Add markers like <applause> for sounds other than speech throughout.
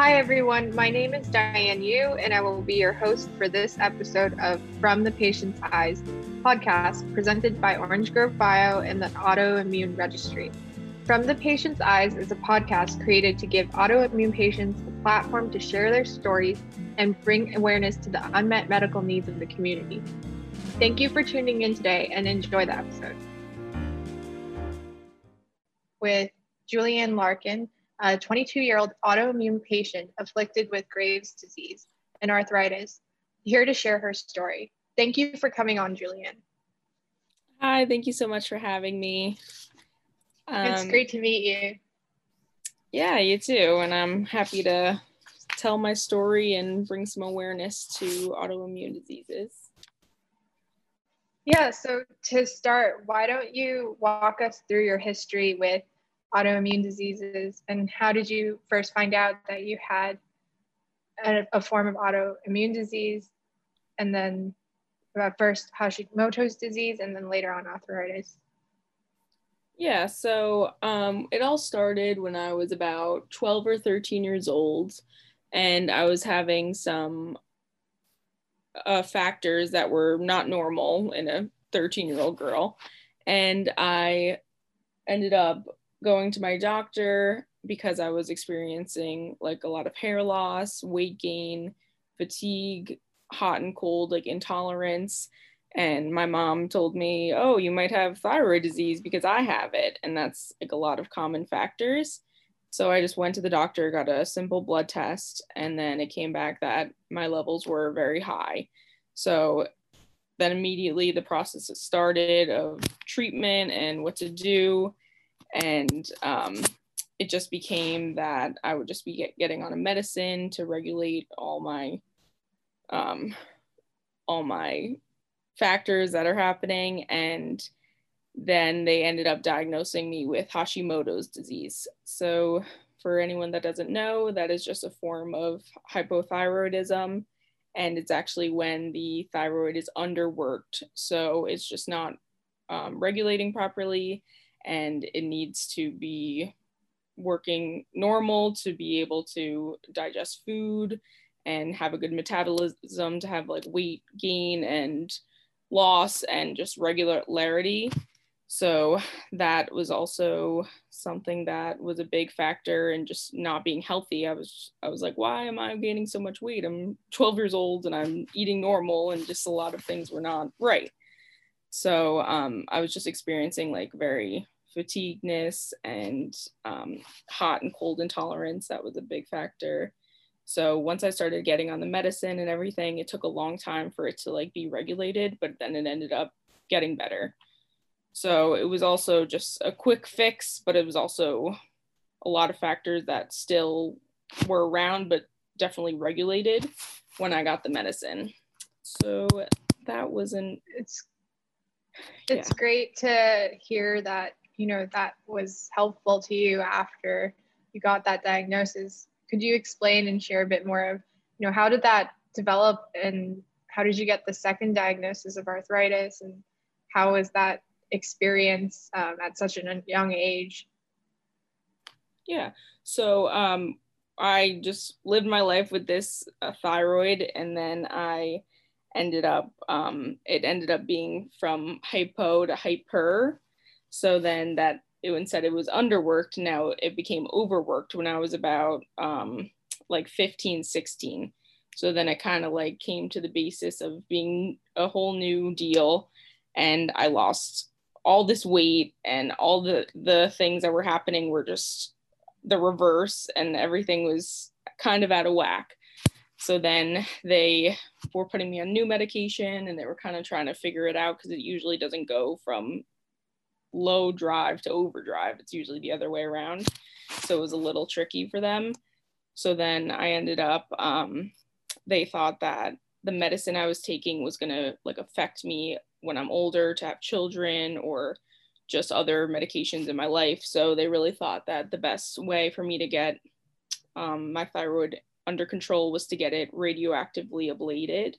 Hi, everyone. My name is Diane Yu, and I will be your host for this episode of From the Patient's Eyes podcast presented by Orange Grove Bio and the Autoimmune Registry. From the Patient's Eyes is a podcast created to give autoimmune patients a platform to share their stories and bring awareness to the unmet medical needs of the community. Thank you for tuning in today and enjoy the episode. With Julianne Larkin, a 22 year old autoimmune patient afflicted with Graves' disease and arthritis, here to share her story. Thank you for coming on, Julian. Hi, thank you so much for having me. Um, it's great to meet you. Yeah, you too. And I'm happy to tell my story and bring some awareness to autoimmune diseases. Yeah, so to start, why don't you walk us through your history with autoimmune diseases and how did you first find out that you had a, a form of autoimmune disease and then uh, first Hashimoto's disease and then later on arthritis? Yeah, so um, it all started when I was about 12 or 13 years old, and I was having some uh, factors that were not normal in a 13 year old girl. And I ended up going to my doctor because I was experiencing like a lot of hair loss, weight gain, fatigue, hot and cold, like intolerance. And my mom told me, Oh, you might have thyroid disease because I have it. And that's like a lot of common factors. So I just went to the doctor, got a simple blood test, and then it came back that my levels were very high. So then immediately the process started of treatment and what to do and um, it just became that I would just be get, getting on a medicine to regulate all my um, all my factors that are happening and then they ended up diagnosing me with Hashimoto's disease. So for anyone that doesn't know, that is just a form of hypothyroidism and it's actually when the thyroid is underworked. So it's just not um, regulating properly and it needs to be working normal to be able to digest food and have a good metabolism to have like weight gain and loss and just regularity. So that was also something that was a big factor in just not being healthy. I was i was like why am i gaining so much weight? I'm 12 years old and i'm eating normal and just a lot of things were not right so um, I was just experiencing like very fatigueness and um, hot and cold intolerance. That was a big factor. So once I started getting on the medicine and everything, it took a long time for it to like be regulated, but then it ended up getting better. So it was also just a quick fix, but it was also a lot of factors that still were around, but definitely regulated when I got the medicine. So that wasn't. It's it's yeah. great to hear that you know that was helpful to you after you got that diagnosis. Could you explain and share a bit more of you know how did that develop and how did you get the second diagnosis of arthritis and how was that experience um, at such a young age? Yeah. So um, i just lived my life with this uh, thyroid and then i ended up um, it ended up being from hypo to hyper. So then that it instead it was underworked now it became overworked when i was about um, like 15 16 so then it kind of like came to the basis of being a whole new deal and i lost all this weight and all the the things that were happening were just the reverse and everything was kind of out of whack so then they were putting me on new medication and they were kind of trying to figure it out because it usually doesn't go from low drive to overdrive. It's usually the other way around. So it was a little tricky for them. So then I ended up, um, they thought that the medicine I was taking was going to like affect me when I'm older to have children or just other medications in my life. So they really thought that the best way for me to get um, my thyroid under control was to get it radioactively ablated.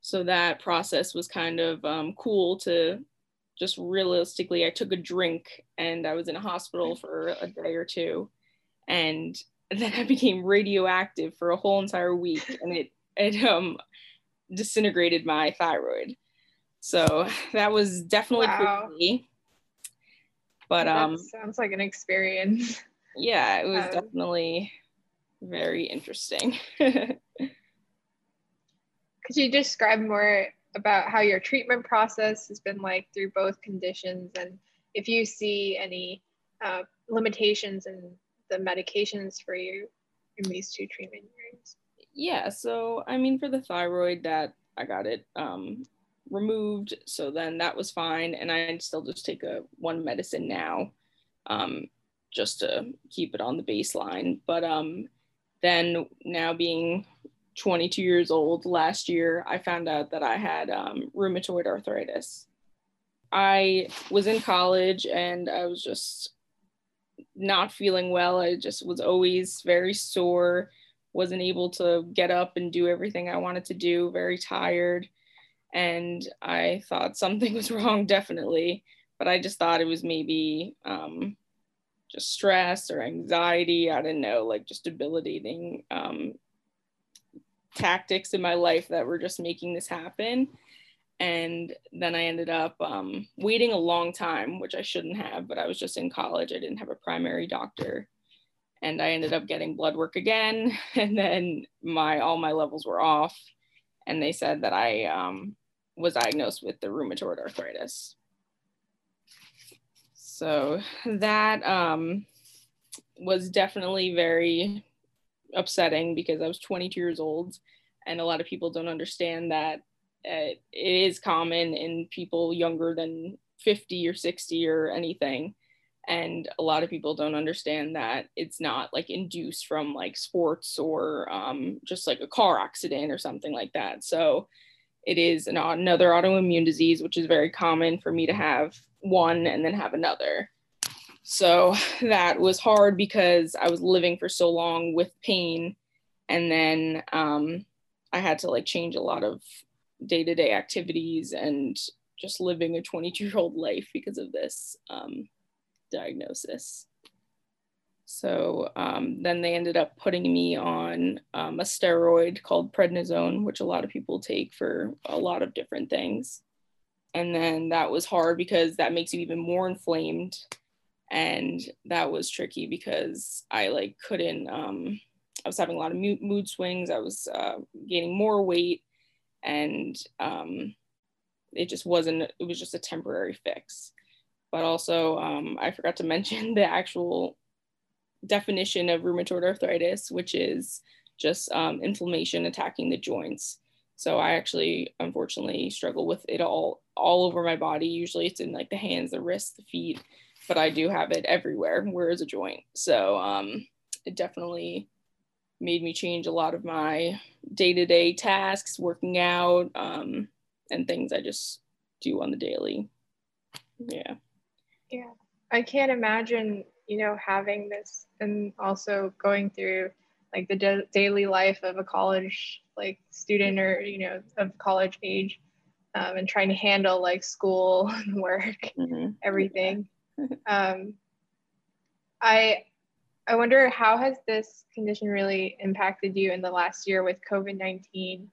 So that process was kind of um, cool to just realistically. I took a drink and I was in a hospital for a day or two. And <laughs> then I became radioactive for a whole entire week, and it it um disintegrated my thyroid. So that was definitely wow. crazy. But that um sounds like an experience. Yeah, it was um, definitely very interesting. <laughs> Could you describe more about how your treatment process has been like through both conditions and if you see any uh, limitations in the medications for you in these two treatment years? Yeah, so I mean, for the thyroid, that I got it um, removed, so then that was fine, and I still just take a one medicine now, um, just to keep it on the baseline. But um, then now being 22 years old, last year I found out that I had um, rheumatoid arthritis. I was in college and I was just not feeling well. I just was always very sore, wasn't able to get up and do everything I wanted to do, very tired. And I thought something <laughs> was wrong, definitely. But I just thought it was maybe um, just stress or anxiety. I didn't know, like just debilitating um, tactics in my life that were just making this happen and then I ended up um, waiting a long time, which I shouldn't have, but I was just in college. I didn't have a primary doctor, and I ended up getting blood work again, <laughs> and then my all my levels were off, and they said that I um, was diagnosed with the rheumatoid arthritis. So that um, was definitely very upsetting because I was 22 years old, and a lot of people don't understand that it is common in people younger than 50 or 60 or anything. And a lot of people don't understand that it's not like induced from like sports or um, just like a car accident or something like that. So it is an, another autoimmune disease which is very common for me to have one and then have another so <laughs> that was hard because i was living for so long with pain and then um, i had to like change a lot of day to day activities and just living a 22 year old <laughs> life because of this um, diagnosis. So um, then they ended up putting me on um, a steroid called prednisone, which a lot of people take for a lot of different things. And then that was hard because that makes you even more inflamed. And that was tricky because I like couldn't, um, I was having a lot of mood swings. I was uh, gaining more weight and um, it just wasn't it was just a temporary fix but also um, i forgot to mention <laughs> the actual definition of rheumatoid arthritis which is just um, inflammation attacking the joints so i actually unfortunately struggle with it all all over my body. Usually it's in like the hands the wrists the feet but i do have it everywhere where is a joint. So um, it definitely made me change a lot of my day-to-day tasks working out um, and things i just do on the daily. Yeah. Yeah. I can't imagine you know having this and also going through like the da- daily life of a college like student or you know of college age um, and trying to handle like school <laughs> and work mm-hmm. everything <laughs> um, i I wonder how has this condition really impacted you in the last year with COVID nineteen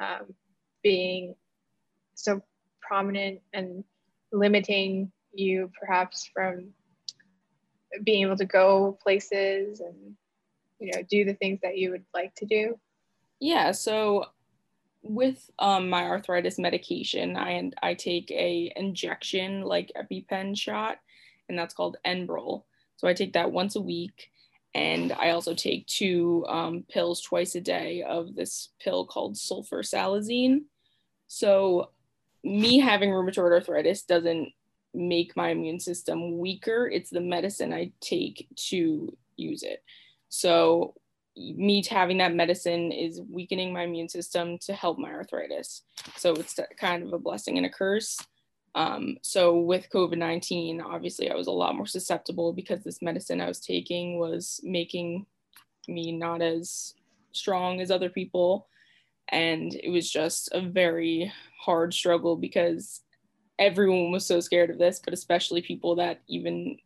um, being so prominent and limiting you perhaps from being able to go places and you know do the things that you would like to do. Yeah. So with um, my arthritis medication, I I take a injection like EpiPen shot, and that's called Enbrel so I take that once a week. And I also take two um, pills twice a day of this pill called sulfasalazine. So, me having rheumatoid arthritis doesn't make my immune system weaker. It's the medicine I take to use it. So, me having that medicine is weakening my immune system to help my arthritis. So, it's kind of a blessing and a curse. Um, so with COVID 19, obviously I was a lot more susceptible because this medicine I was taking was making me not as strong as other people. And it was just a very hard struggle because everyone was so scared of this, but especially people that even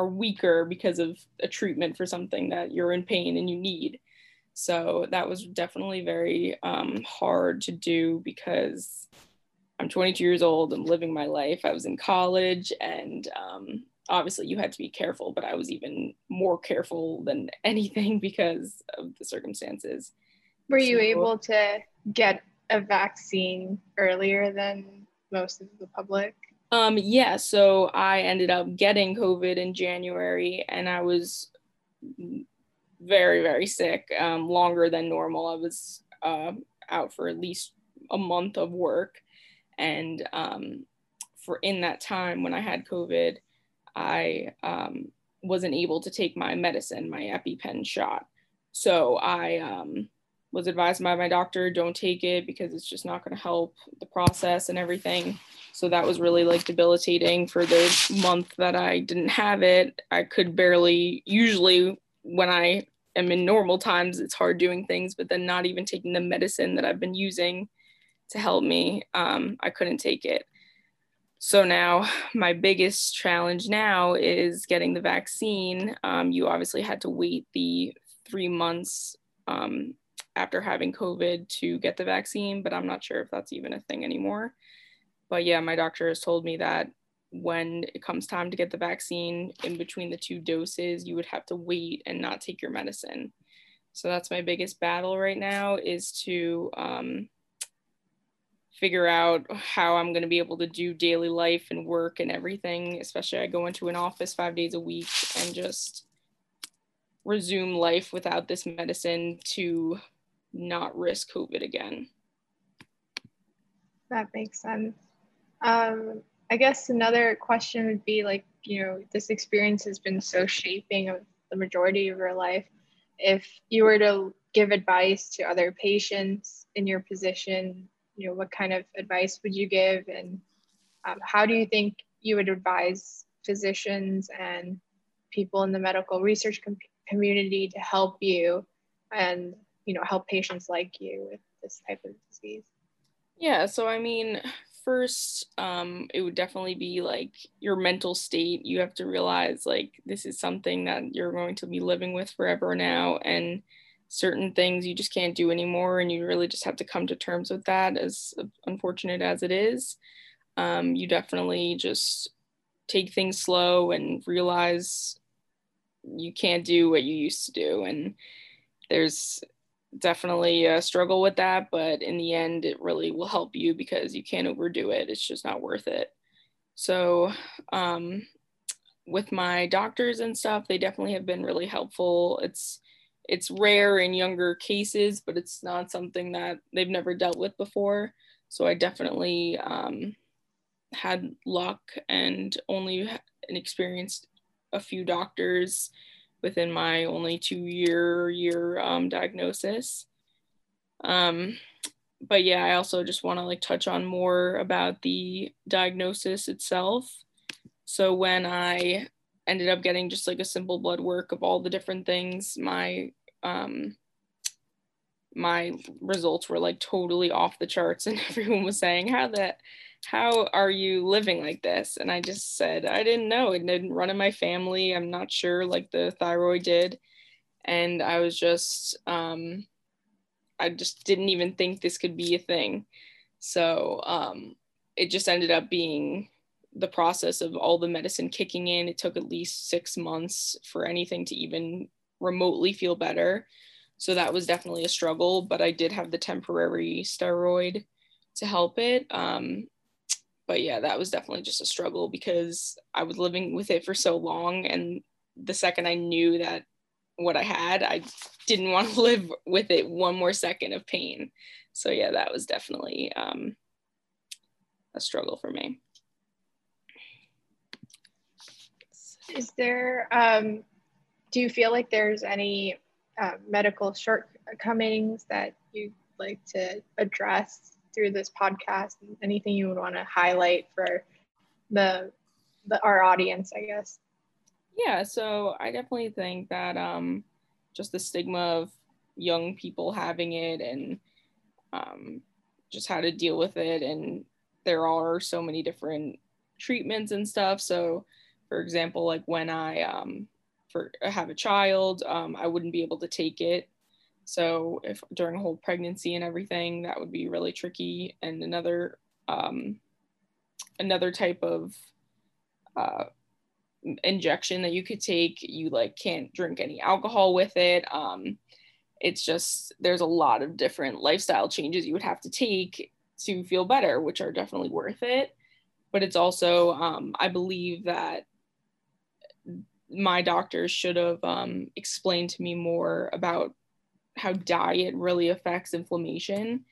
are weaker because of a treatment for something that you're in pain and you need. So that was definitely very um, hard to do because I'm 22 years old. I'm living my life. I was in college, and um, obviously, you had to be careful, but I was even more careful than anything <laughs> because of the circumstances. Were you so, able to get a vaccine earlier than most of the public? Um, yeah, so I ended up getting COVID in January and I was very, very sick, um, longer than normal. I was uh, out for at least a month of work. And um, for in that time when I had COVID, I um, wasn't able to take my medicine, my EpiPen shot. So I um, was advised by my doctor don't take it because it's just not going to help the process and everything. So that was really like debilitating for the month that i didn't have it. I could barely usually when i am in normal times it's hard doing things but then not even taking the medicine that i've been using to help me um, i couldn't take it. So now my biggest challenge now is getting the vaccine. Um, you obviously had to wait the three months um, after having COVID to get the vaccine, but I'm not sure if that's even a thing anymore. But yeah, my doctor has told me that when it comes time to get the vaccine in between the two doses, you would have to wait and not take your medicine. So that's my biggest battle right now is to um, figure out how I'm going to be able to do daily life and work and everything. Especially, I go into an office five days a week and just resume life without this medicine to not risk COVID again. That makes sense. Um, I guess another question would be like, you know, this experience has been so shaping of the majority of your life. If you were to give advice to other patients in your position, you know, what kind of advice would you give? And um, how do you think you would advise physicians and people in the medical research com- community to help you and you know help patients like you with this type of disease? Yeah so i mean first um, it would definitely be like your mental state. You have to realize like this is something that you're going to be living with forever now and certain things you just can't do anymore and you really just have to come to terms with that as unfortunate as it is. Um, you definitely just take things slow and realize you can't do what you used to do and there's definitely a struggle with that, but in the end, it really will help you because you can't overdo it. It's just not worth it. So, um, with my doctors and stuff, they definitely have been really helpful. It's it's rare in younger cases, but it's not something that they've never dealt with before. So I definitely um, had luck and only experienced a few doctors within my only two year year um, diagnosis. Um, but yeah, I also just want to like touch on more about the diagnosis itself. So when I ended up getting just like a simple blood work of all the different things, my um, my results were like totally off the charts, and <laughs> everyone was saying how that how are you living like this? And I just said, I didn't know. It didn't run in my family. I'm not sure, like the thyroid did. And I was just, um, I just didn't even think this could be a thing. So um, it just ended up being the process of all the medicine kicking in. It took at least six months for anything to even remotely feel better. So that was definitely a struggle, but I did have the temporary steroid to help it. Um, but yeah, that was definitely just a struggle because I was living with it for so long. And the second I knew that what I had, I didn't <laughs> want to live with it one more second of pain. So yeah, that was definitely um, a struggle for me. Is there, um, do you feel like there's any uh, medical shortcomings that you'd like to address through this podcast anything you would want to highlight for the the our audience i guess yeah so i definitely think that um just the stigma of young people having it and um just how to deal with it and there are so many different treatments and stuff so for example, like when I um, for have a child, um, I wouldn't be able to take it. So if during a whole pregnancy and everything, that would be really tricky. And another um, another type of uh, injection that you could take, you like can't drink any alcohol with it. Um, it's just there's a lot of different lifestyle changes you would have to take to feel better, which are definitely worth it. But it's also, um, I believe that my doctors should have um, explained to me more about how diet really affects inflammation.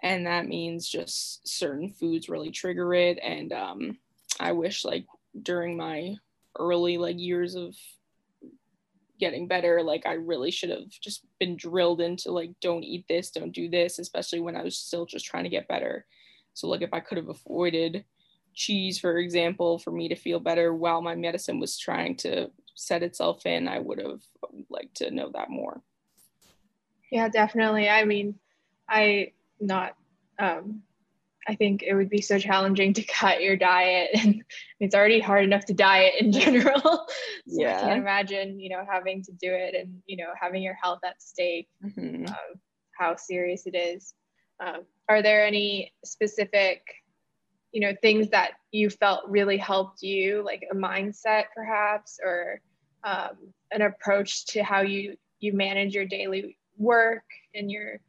And that means just certain foods really trigger it. And um, I wish, like, during my early like years of getting better like i really should have just been drilled into like don't eat this don't do this especially when i was still just trying to get better so like if i could have avoided cheese for example for me to feel better while my medicine was trying to set itself in i would have liked to know that more yeah definitely i mean i not um I think it would be so challenging <laughs> to cut your diet and it's already hard enough to diet in <laughs> general. so yeah. I can't imagine, you know, having to do it and, you know, having your health at stake, mm-hmm. um, how serious it is. Um, are there any specific, you know, things that you felt really helped you, like a mindset perhaps, or um, an approach to how you, you manage your daily work and your,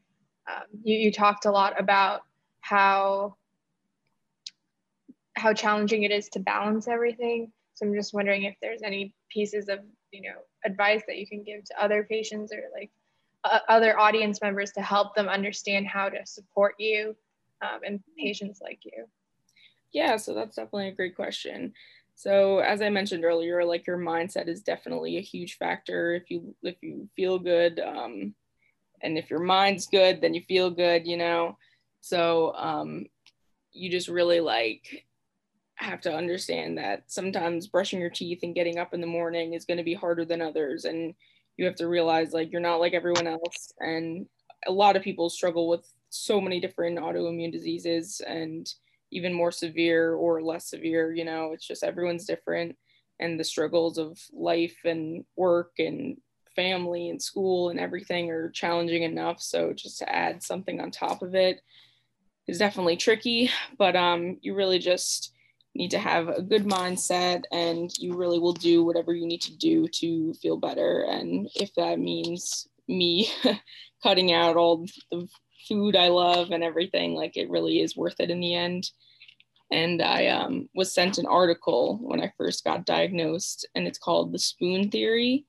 um, you, you talked a lot about how how challenging it is to balance everything. So I'm just wondering if there's any pieces of you know advice that you can give to other patients or like uh, other audience members to help them understand how to support you um, and patients like you. Yeah, so that's definitely a great question. So as I mentioned earlier, like your mindset is definitely a huge factor. If you if you feel good, um, and if your mind's good, then you feel good. You know, so um, you just really like have to understand that sometimes brushing your teeth and getting up in the morning is going to be harder than others and you have to realize like you're not like everyone else and a lot of people struggle with so many different autoimmune diseases and even more severe or less severe you know it's just everyone's different and the struggles of life and work and family and school and everything are challenging enough so just to add something on top of it is definitely tricky, but um, you really just need to have a good mindset and you really will do whatever you need to do to feel better. And if that means me <laughs> cutting out all the food I love and everything, like it really is worth it in the end. And I um, was sent an article when I first got diagnosed, and it's called The Spoon Theory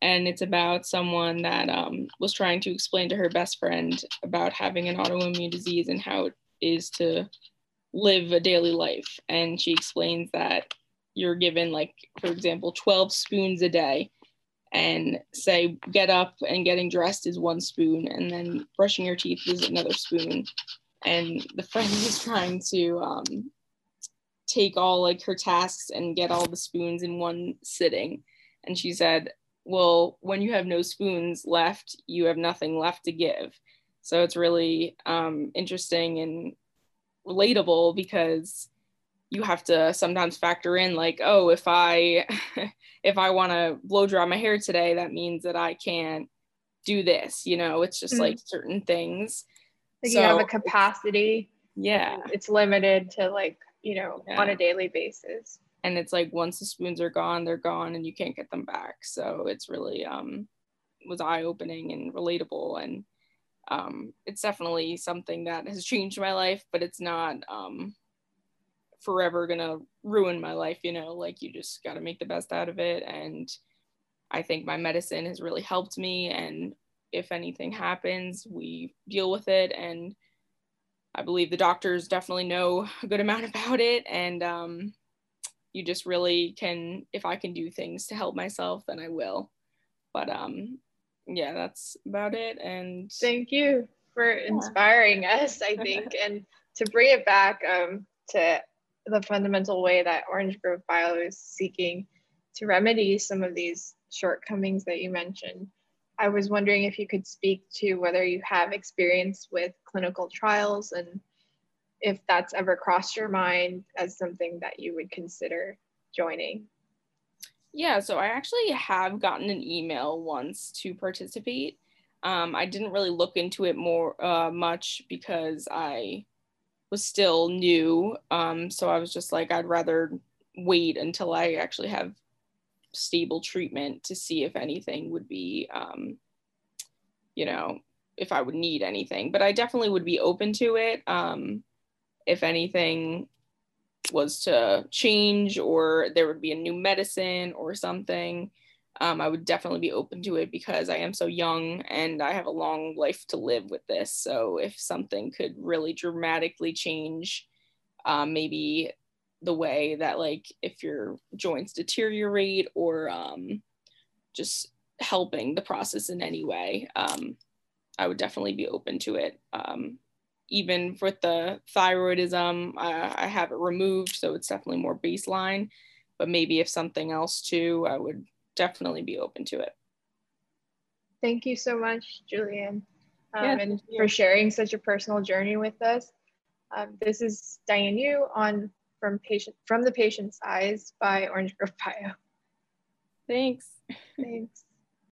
and it's about someone that um, was trying to explain to her best friend about having an autoimmune disease and how it is to live a daily life. And she explains that you're given like for example 12 spoons a day and say get up and getting dressed is one spoon and then brushing your teeth is another spoon. And the friend <laughs> was trying to um, take all like her tasks and get all the spoons in one sitting. And she said well, when you have no spoons left, you have nothing left to give. So it's really um, interesting and relatable because you have to sometimes factor in like, oh, if I <laughs> if I want to blow dry my hair today, that means that I can't do this. You know, it's just mm-hmm. like certain things. Like so, you have a capacity. Yeah. It's limited to like, you know, yeah. on a daily basis and it's like once the spoons are gone they're gone and you can't get them back. So it's really um was eye-opening and relatable and um it's definitely something that has changed my life but it's not um forever gonna ruin my life you know? Like you just got to make the best out of it and i think my medicine has really helped me and if anything happens we deal with it and i believe the doctors definitely know a good amount <laughs> about it and um you just really can if i can do things to help myself then i will but um yeah that's about it and thank you for inspiring yeah. us i think <laughs> and to bring it back um to the fundamental way that orange grove bio is seeking to remedy some of these shortcomings that you mentioned i was wondering if you could speak to whether you have experience with clinical trials and if that's ever crossed your mind as something that you would consider joining. Yeah, so I actually have gotten an email once to participate. Um, I didn't really look into it more uh, much because I was still new. Um, so I was just like, I'd rather wait until I actually have stable treatment to see if anything would be, um, you know, if I would need anything. But I definitely would be open to it. Um, if anything was to change or there would be a new medicine or something, um, I would definitely be open to it because I am so young and I have a long life to live with this. So if something could really dramatically change, um, maybe the way that like if your joints deteriorate or um, just helping the process in any way, um, I would definitely be open to it. Even with the thyroidism, uh, I have it removed, so it's definitely more baseline. But maybe if something else too, I would definitely be open to it. Thank you so much, Julian, um, yeah, and for sharing such a personal journey with us. Um, this is Diane Yu on from patient from the patient's eyes by Orange Grove Bio. Thanks. Thanks.